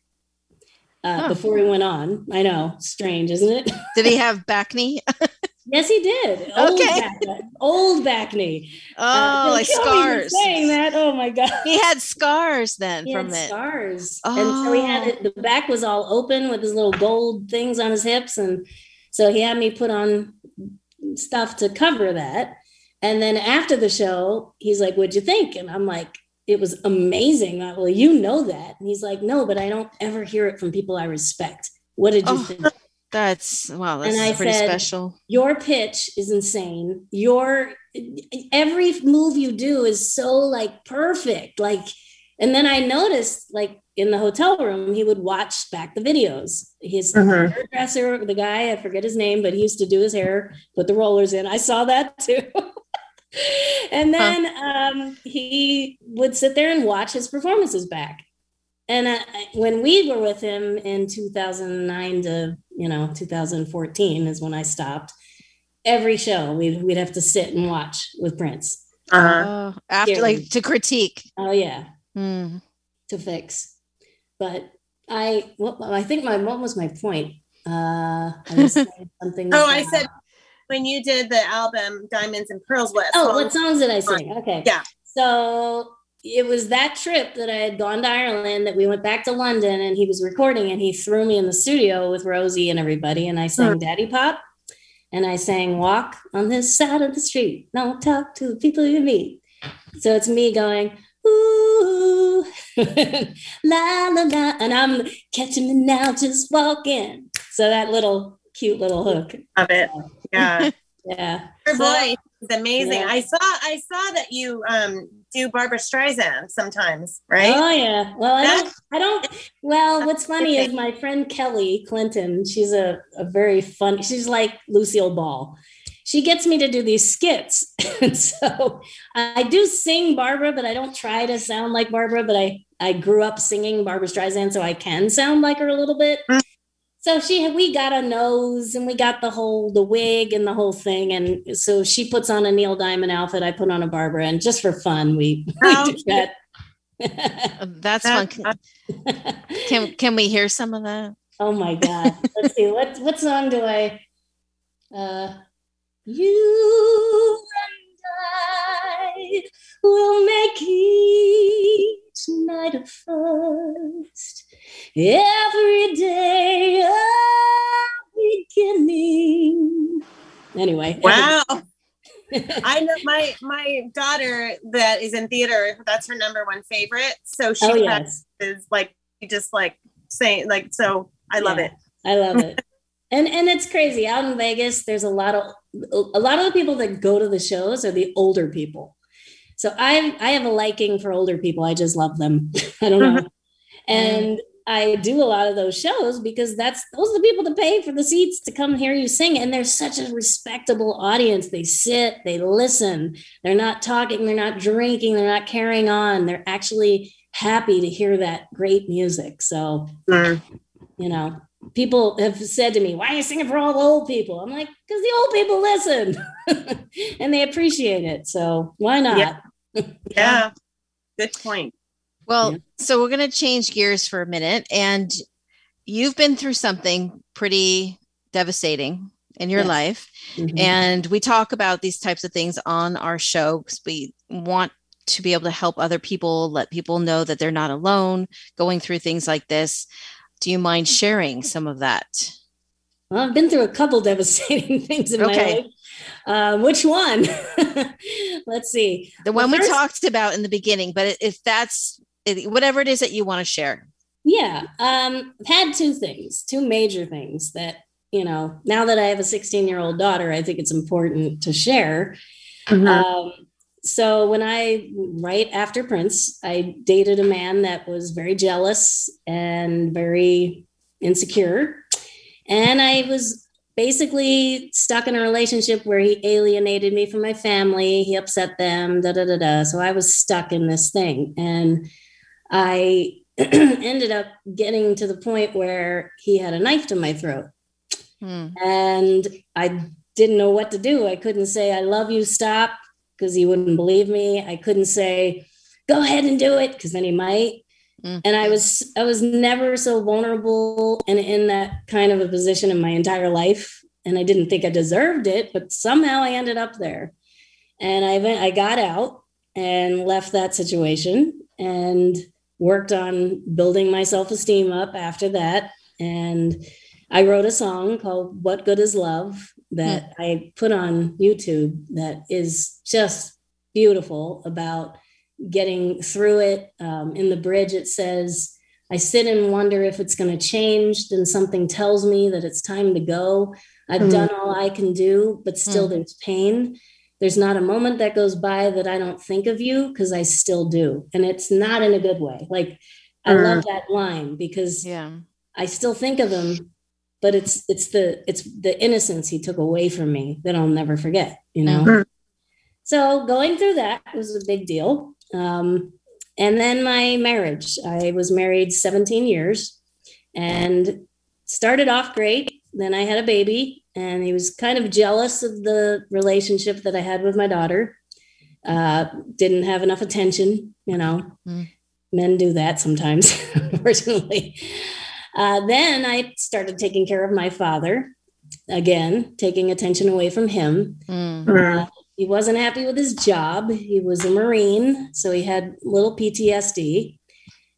Speaker 5: uh, huh. before he went on. I know, strange, isn't it?
Speaker 4: Did he have bacne?
Speaker 5: yes, he did. Old okay, back, old bacne.
Speaker 4: Oh, uh, like scars.
Speaker 5: Saying that, oh my god,
Speaker 4: he had scars then
Speaker 5: he
Speaker 4: from it.
Speaker 5: Scars, oh. and so he had it. The back was all open with his little gold things on his hips, and so he had me put on stuff to cover that. And then after the show, he's like, "What'd you think?" And I'm like, it was amazing. I, well, you know that. And he's like, no, but I don't ever hear it from people I respect. What did you oh, think?
Speaker 4: That's wow, that's and I pretty said, special.
Speaker 5: Your pitch is insane. Your every move you do is so like perfect. Like, and then I noticed like in the hotel room, he would watch back the videos. His uh-huh. hairdresser, the guy, I forget his name, but he used to do his hair, put the rollers in. I saw that too. and then huh. um, he would sit there and watch his performances back. And uh, when we were with him in 2009 to you know 2014 is when I stopped. Every show we'd we'd have to sit and watch with Prince.
Speaker 4: Uh-huh. Uh, after like to critique.
Speaker 5: Oh yeah, mm. to fix. But I well, I think my what was my point? Uh, I
Speaker 2: something. oh, I said when you did the album Diamonds and Pearls, what?
Speaker 5: Oh, what songs did I sing? Okay.
Speaker 2: Yeah.
Speaker 5: So it was that trip that I had gone to Ireland that we went back to London and he was recording and he threw me in the studio with Rosie and everybody and I sang mm. Daddy Pop and I sang Walk on this side of the street. Don't talk to the people you meet. So it's me going, ooh, la la la, and I'm catching me now, just walking. So that little cute little hook.
Speaker 2: Love it. Yeah.
Speaker 5: yeah.
Speaker 2: Her voice is amazing. Yeah. I saw I saw that you um do Barbra Streisand sometimes, right?
Speaker 5: Oh yeah. Well, I don't I don't well, what's funny is my friend Kelly Clinton, she's a, a very fun, she's like Lucille Ball. She gets me to do these skits. and so I do sing Barbra, but I don't try to sound like Barbara, but I I grew up singing Barbra Streisand, so I can sound like her a little bit. Mm so she we got a nose and we got the whole the wig and the whole thing. And so she puts on a neil diamond outfit. I put on a barbara and just for fun we, we do that.
Speaker 4: That's fun. Can can we hear some of that?
Speaker 5: Oh my god. Let's see. What what song do i uh you and i will make each night a first every day a beginning. Anyway.
Speaker 2: Wow. I know my my daughter that is in theater. That's her number one favorite. So she oh, yes. is like just like saying like so. I love yeah, it.
Speaker 5: I love it. and and it's crazy out in Vegas. There's a lot of a lot of the people that go to the shows are the older people. So I I have a liking for older people. I just love them. I don't know. Mm-hmm. and I do a lot of those shows because that's those are the people that pay for the seats to come hear you sing. And they're such a respectable audience. They sit, they listen, they're not talking, they're not drinking, they're not carrying on. They're actually happy to hear that great music. So, mm. you know, people have said to me, Why are you singing for all the old people? I'm like, because the old people listen and they appreciate it. So why not?
Speaker 2: Yeah. yeah. Good point.
Speaker 4: Well, yeah. so we're going to change gears for a minute. And you've been through something pretty devastating in your yes. life. Mm-hmm. And we talk about these types of things on our show because we want to be able to help other people, let people know that they're not alone going through things like this. Do you mind sharing some of that?
Speaker 5: Well, I've been through a couple devastating things in okay. my life. Uh, which one? Let's see.
Speaker 4: The one well, first, we talked about in the beginning, but if that's whatever it is that you want to share.
Speaker 5: Yeah. Um, I've had two things, two major things that, you know, now that I have a 16 year old daughter, I think it's important to share. Mm-hmm. Um, so when I, right after Prince, I dated a man that was very jealous and very insecure. And I was basically stuck in a relationship where he alienated me from my family. He upset them, da da da da. So I was stuck in this thing. And I ended up getting to the point where he had a knife to my throat. Hmm. And I didn't know what to do. I couldn't say, I love you, stop, because he wouldn't believe me. I couldn't say, go ahead and do it, because then he might. Mm. And I was I was never so vulnerable and in that kind of a position in my entire life. And I didn't think I deserved it, but somehow I ended up there. And I went, I got out and left that situation and worked on building my self-esteem up after that. And I wrote a song called What Good is Love that mm. I put on YouTube that is just beautiful about getting through it. Um, in the bridge, it says, I sit and wonder if it's going to change. Then something tells me that it's time to go. I've mm. done all I can do, but still mm. there's pain. There's not a moment that goes by that I don't think of you because I still do. And it's not in a good way. Like, I mm. love that line because yeah. I still think of him, but it's it's the it's the innocence he took away from me that I'll never forget, you know. Mm. So going through that was a big deal. Um, and then my marriage. I was married 17 years and started off great. Then I had a baby, and he was kind of jealous of the relationship that I had with my daughter. Uh, didn't have enough attention, you know. Mm. Men do that sometimes, unfortunately. Uh, then I started taking care of my father again, taking attention away from him. Mm. Uh, he wasn't happy with his job. He was a Marine, so he had little PTSD.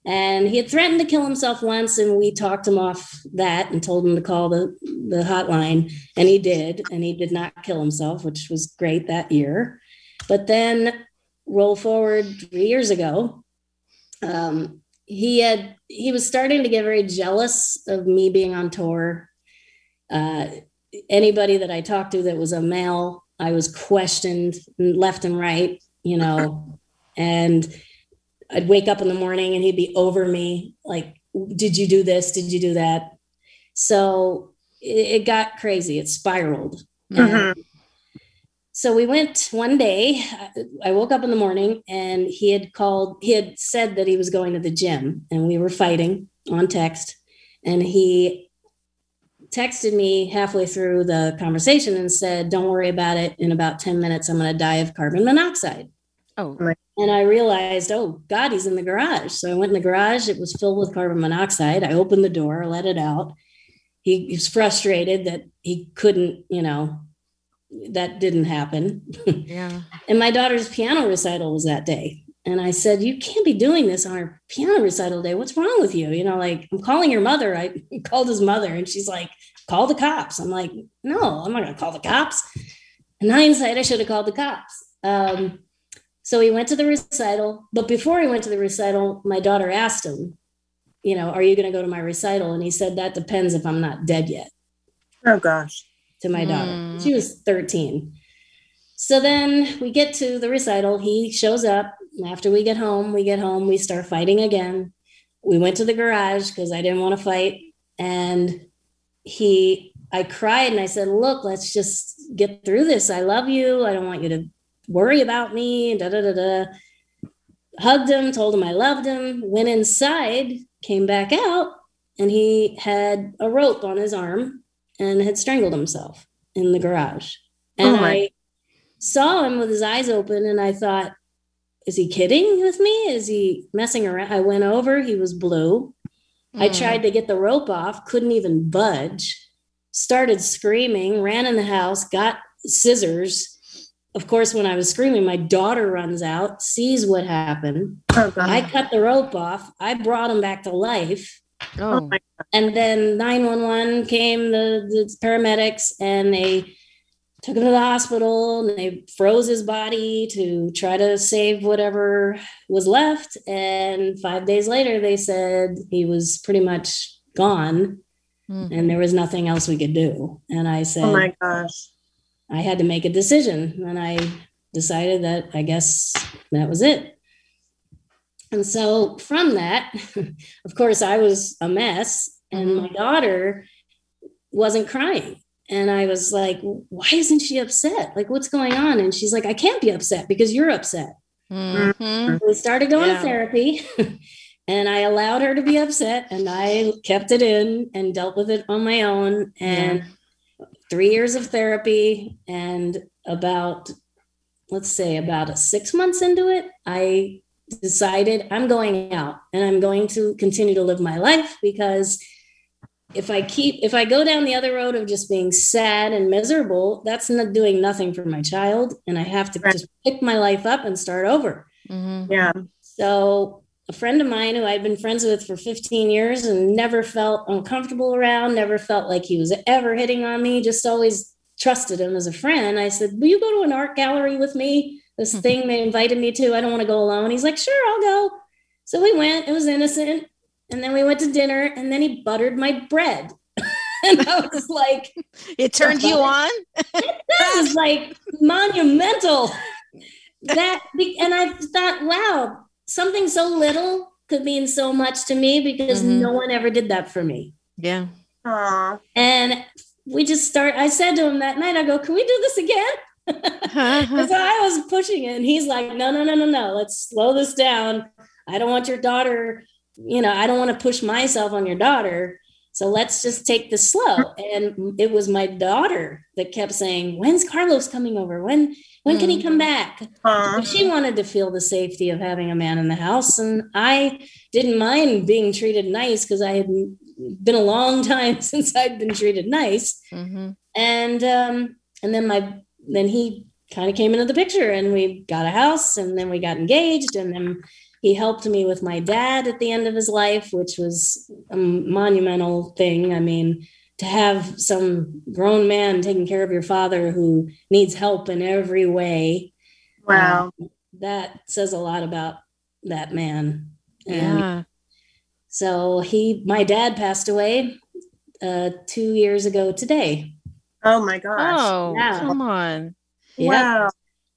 Speaker 5: And he had threatened to kill himself once, and we talked him off that and told him to call the, the hotline. And he did, and he did not kill himself, which was great that year. But then roll forward three years ago, um, he had he was starting to get very jealous of me being on tour. Uh, anybody that I talked to that was a male I was questioned left and right, you know, and I'd wake up in the morning and he'd be over me, like, did you do this? Did you do that? So it, it got crazy. It spiraled. Mm-hmm. So we went one day. I woke up in the morning and he had called, he had said that he was going to the gym and we were fighting on text. And he texted me halfway through the conversation and said, Don't worry about it. In about 10 minutes, I'm going to die of carbon monoxide. Oh. And I realized, oh, God, he's in the garage. So I went in the garage. It was filled with carbon monoxide. I opened the door, let it out. He, he was frustrated that he couldn't, you know, that didn't happen. Yeah. and my daughter's piano recital was that day. And I said, You can't be doing this on our piano recital day. What's wrong with you? You know, like, I'm calling your mother. I called his mother and she's like, Call the cops. I'm like, No, I'm not going to call the cops. In hindsight, I should have called the cops. Um, so he went to the recital. But before he went to the recital, my daughter asked him, You know, are you going to go to my recital? And he said, That depends if I'm not dead yet.
Speaker 2: Oh, gosh.
Speaker 5: To my daughter. Mm. She was 13. So then we get to the recital. He shows up after we get home, we get home, we start fighting again. We went to the garage because I didn't want to fight. And he, I cried and I said, Look, let's just get through this. I love you. I don't want you to worry about me. Da da da da. Hugged him, told him I loved him, went inside, came back out, and he had a rope on his arm and had strangled himself in the garage. And oh I saw him with his eyes open and I thought, is he kidding with me? Is he messing around? I went over, he was blue. Mm. I hmm. tried to get the rope off, couldn't even budge, started screaming, ran in the house, got scissors. Of course, when I was screaming, my daughter runs out, sees what happened. Oh, I cut the rope off. I brought him back to life. Oh. And then 911 came, the, the paramedics, and they took him to the hospital and they froze his body to try to save whatever was left. And five days later, they said he was pretty much gone mm-hmm. and there was nothing else we could do. And I said,
Speaker 2: Oh my gosh.
Speaker 5: I had to make a decision. And I decided that I guess that was it. And so from that, of course, I was a mess, and mm-hmm. my daughter wasn't crying And I was like, why isn't she upset? Like, what's going on? And she's like, I can't be upset because you're upset. Mm-hmm. We started going yeah. to therapy and I allowed her to be upset and I kept it in and dealt with it on my own. And yeah. Three years of therapy and about, let's say, about six months into it, I decided I'm going out and I'm going to continue to live my life because if I keep if I go down the other road of just being sad and miserable, that's not doing nothing for my child, and I have to right. just pick my life up and start over.
Speaker 2: Mm-hmm. Yeah.
Speaker 5: So a friend of mine who I'd been friends with for 15 years and never felt uncomfortable around, never felt like he was ever hitting on me, just always trusted him as a friend. I said, "Will you go to an art gallery with me? This mm-hmm. thing they invited me to. I don't want to go alone." He's like, "Sure, I'll go." So we went. It was innocent. And then we went to dinner and then he buttered my bread. and I was like,
Speaker 4: It turned you on?
Speaker 5: that was like monumental. That, and I thought, wow, something so little could mean so much to me because mm-hmm. no one ever did that for me.
Speaker 4: Yeah.
Speaker 2: Aww.
Speaker 5: And we just start, I said to him that night, I go, Can we do this again? so I was pushing it, and he's like, No, no, no, no, no. Let's slow this down. I don't want your daughter you know, I don't want to push myself on your daughter. So let's just take this slow. And it was my daughter that kept saying, When's Carlos coming over? When when can he come mm. back? Uh-huh. She wanted to feel the safety of having a man in the house. And I didn't mind being treated nice because I had been a long time since I'd been treated nice. Mm-hmm. And um, and then my then he kind of came into the picture and we got a house and then we got engaged and then he helped me with my dad at the end of his life, which was a monumental thing. I mean, to have some grown man taking care of your father who needs help in every way.
Speaker 2: Wow.
Speaker 5: Um, that says a lot about that man.
Speaker 4: And yeah.
Speaker 5: So he, my dad passed away uh, two years ago today.
Speaker 2: Oh my gosh.
Speaker 4: Oh, yeah. come on.
Speaker 5: Yep. Wow.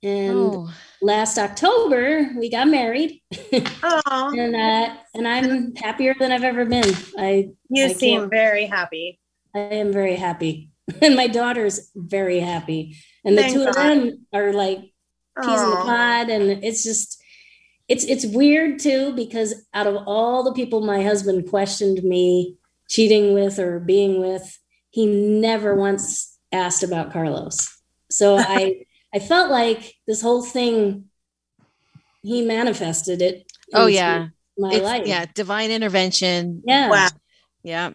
Speaker 5: And oh last October we got married.
Speaker 2: Oh,
Speaker 5: and uh, and I'm happier than I've ever been. I
Speaker 2: you
Speaker 5: I
Speaker 2: seem very happy.
Speaker 5: I am very happy, and my daughter's very happy, and the Thank two God. of them are like peas in the pod, and it's just it's it's weird too because out of all the people my husband questioned me cheating with or being with, he never once asked about Carlos. So I I felt like this whole thing, he manifested it.
Speaker 4: Oh yeah.
Speaker 5: My it's, life.
Speaker 4: Yeah. Divine intervention.
Speaker 5: Yeah.
Speaker 2: Wow.
Speaker 4: Yeah.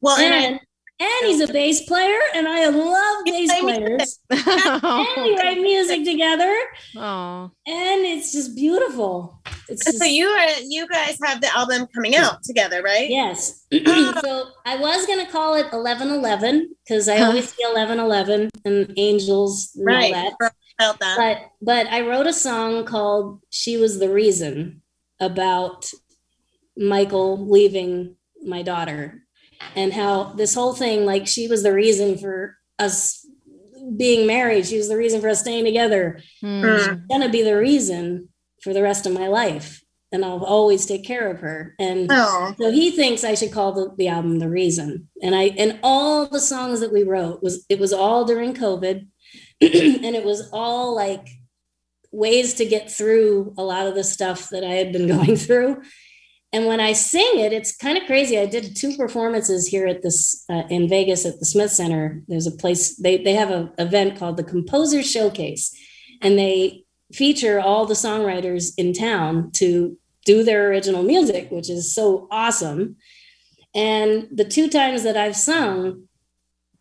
Speaker 5: Well, and, and, and he's a bass player, and I love bass players. Oh, and we write music together.
Speaker 4: Oh.
Speaker 5: And it's just beautiful. It's just,
Speaker 2: so you are you guys have the album coming out together, right?
Speaker 5: Yes. so I was gonna call it eleven eleven because I always see eleven eleven and angels and
Speaker 2: right.
Speaker 5: all that.
Speaker 2: About that.
Speaker 5: But but I wrote a song called She Was the Reason about Michael leaving my daughter and how this whole thing, like she was the reason for us being married. She was the reason for us staying together. Mm. She's gonna be the reason for the rest of my life. And I'll always take care of her. And oh. so he thinks I should call the, the album The Reason. And I and all the songs that we wrote was it was all during COVID and it was all like ways to get through a lot of the stuff that I had been going through. And when I sing it, it's kind of crazy. I did two performances here at this uh, in Vegas at the Smith Center. There's a place they they have an event called the Composer Showcase, and they feature all the songwriters in town to do their original music, which is so awesome. And the two times that I've sung,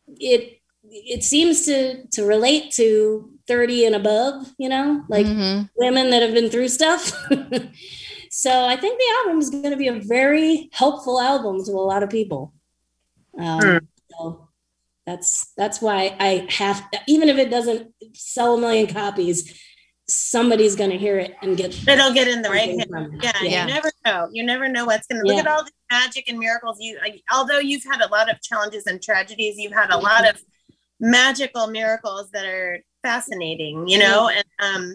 Speaker 5: it it seems to to relate to 30 and above you know like mm-hmm. women that have been through stuff so i think the album is going to be a very helpful album to a lot of people um, mm. so that's that's why i have even if it doesn't sell a million copies somebody's going to hear it and get
Speaker 2: it'll get in the right hand. Yeah, yeah, you never know. You never know what's going to look at all the magic and miracles. You, although you've had a lot of challenges and tragedies, you've had a lot of magical miracles that are fascinating, you know, and um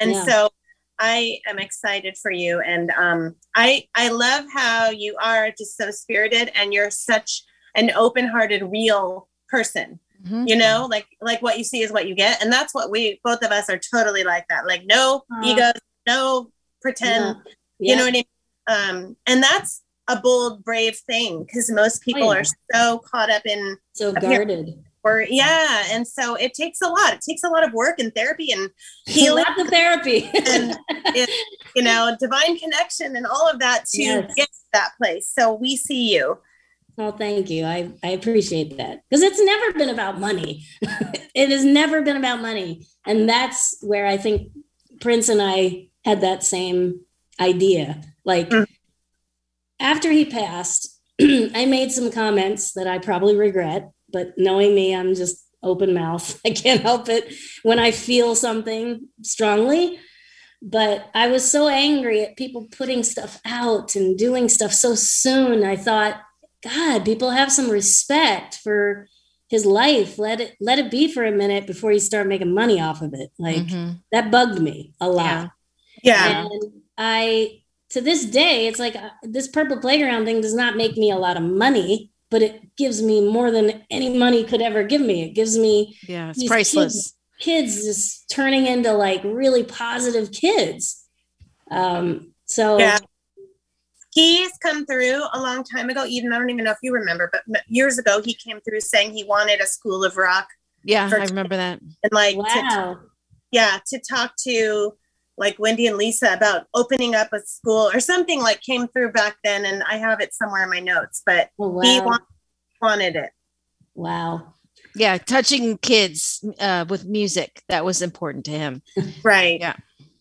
Speaker 2: and yeah. so I am excited for you and um I I love how you are just so spirited and you're such an open-hearted real person. Mm-hmm. You know, like like what you see is what you get, and that's what we both of us are totally like that. Like no uh, egos, no pretend. Yeah. Yeah. You know what I mean? Um, and that's a bold, brave thing because most people oh, yeah. are so caught up in
Speaker 5: so guarded.
Speaker 2: Or yeah, and so it takes a lot. It takes a lot of work and therapy and healing.
Speaker 5: Lots of therapy and
Speaker 2: it, you know, divine connection and all of that to yes. get to that place. So we see you.
Speaker 5: Oh, thank you. I, I appreciate that because it's never been about money. it has never been about money. And that's where I think Prince and I had that same idea. Like mm-hmm. after he passed, I made some comments that I probably regret, but knowing me, I'm just open mouth. I can't help it when I feel something strongly. But I was so angry at people putting stuff out and doing stuff so soon. I thought, God, people have some respect for his life. Let it let it be for a minute before you start making money off of it. Like mm-hmm. that bugged me a lot.
Speaker 2: Yeah. yeah.
Speaker 5: And I to this day, it's like uh, this purple playground thing does not make me a lot of money, but it gives me more than any money could ever give me. It gives me
Speaker 4: yeah, it's priceless.
Speaker 5: Kids, kids just turning into like really positive kids. Um, so
Speaker 2: yeah he's come through a long time ago. Eden, I don't even know if you remember, but years ago he came through saying he wanted a school of rock.
Speaker 4: Yeah, I remember that.
Speaker 2: And like, wow. to, yeah, to talk to like Wendy and Lisa about opening up a school or something like came through back then. And I have it somewhere in my notes, but oh, wow. he want, wanted it.
Speaker 5: Wow.
Speaker 4: Yeah, touching kids uh, with music that was important to him.
Speaker 2: right.
Speaker 4: Yeah.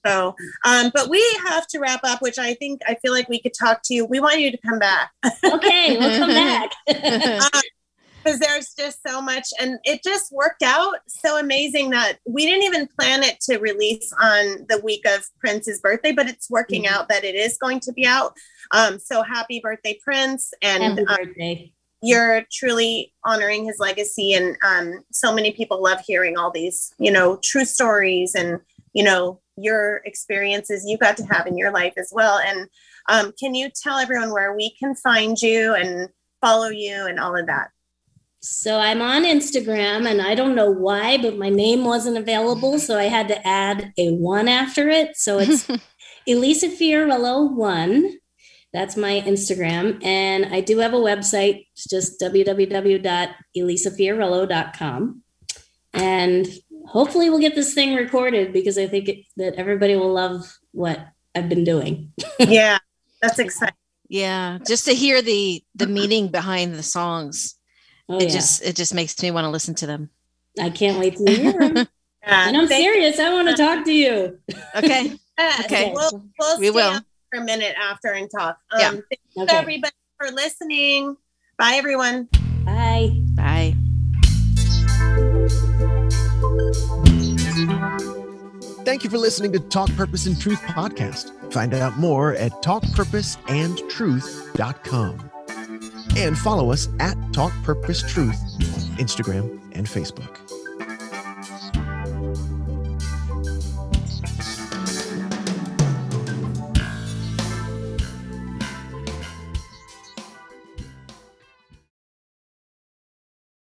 Speaker 2: So, um, but we have to wrap up, which I think I feel like we could talk to you. We want you to come back.
Speaker 5: okay, we'll come back.
Speaker 2: Because um, there's just so much, and it just worked out so amazing that we didn't even plan it to release on the week of Prince's birthday, but it's working mm-hmm. out that it is going to be out. Um, so happy birthday, Prince! And
Speaker 5: happy um, birthday.
Speaker 2: you're truly honoring his legacy, and um, so many people love hearing all these, you know, true stories and you know your experiences you got to have in your life as well. And um, can you tell everyone where we can find you and follow you and all of that?
Speaker 5: So I'm on Instagram and I don't know why, but my name wasn't available. So I had to add a one after it. So it's Elisa Fiorillo one. That's my Instagram. And I do have a website. It's just www.elisafiorillo.com. And hopefully we'll get this thing recorded because I think it, that everybody will love what I've been doing.
Speaker 2: yeah, that's exciting.
Speaker 4: Yeah, just to hear the the meaning behind the songs. Oh, it yeah. just it just makes me want to listen to them.
Speaker 5: I can't wait to hear them. yeah, and I'm serious. I want to talk to you.
Speaker 4: Okay. okay.
Speaker 2: We'll, we'll we will for a minute after and talk. Um, yeah. Thank you okay. everybody for listening. Bye everyone.
Speaker 5: Bye.
Speaker 4: Bye.
Speaker 1: Thank you for listening to Talk Purpose and Truth podcast. Find out more at talkpurposeandtruth.com. And follow us at Talk Purpose Truth on Instagram and Facebook.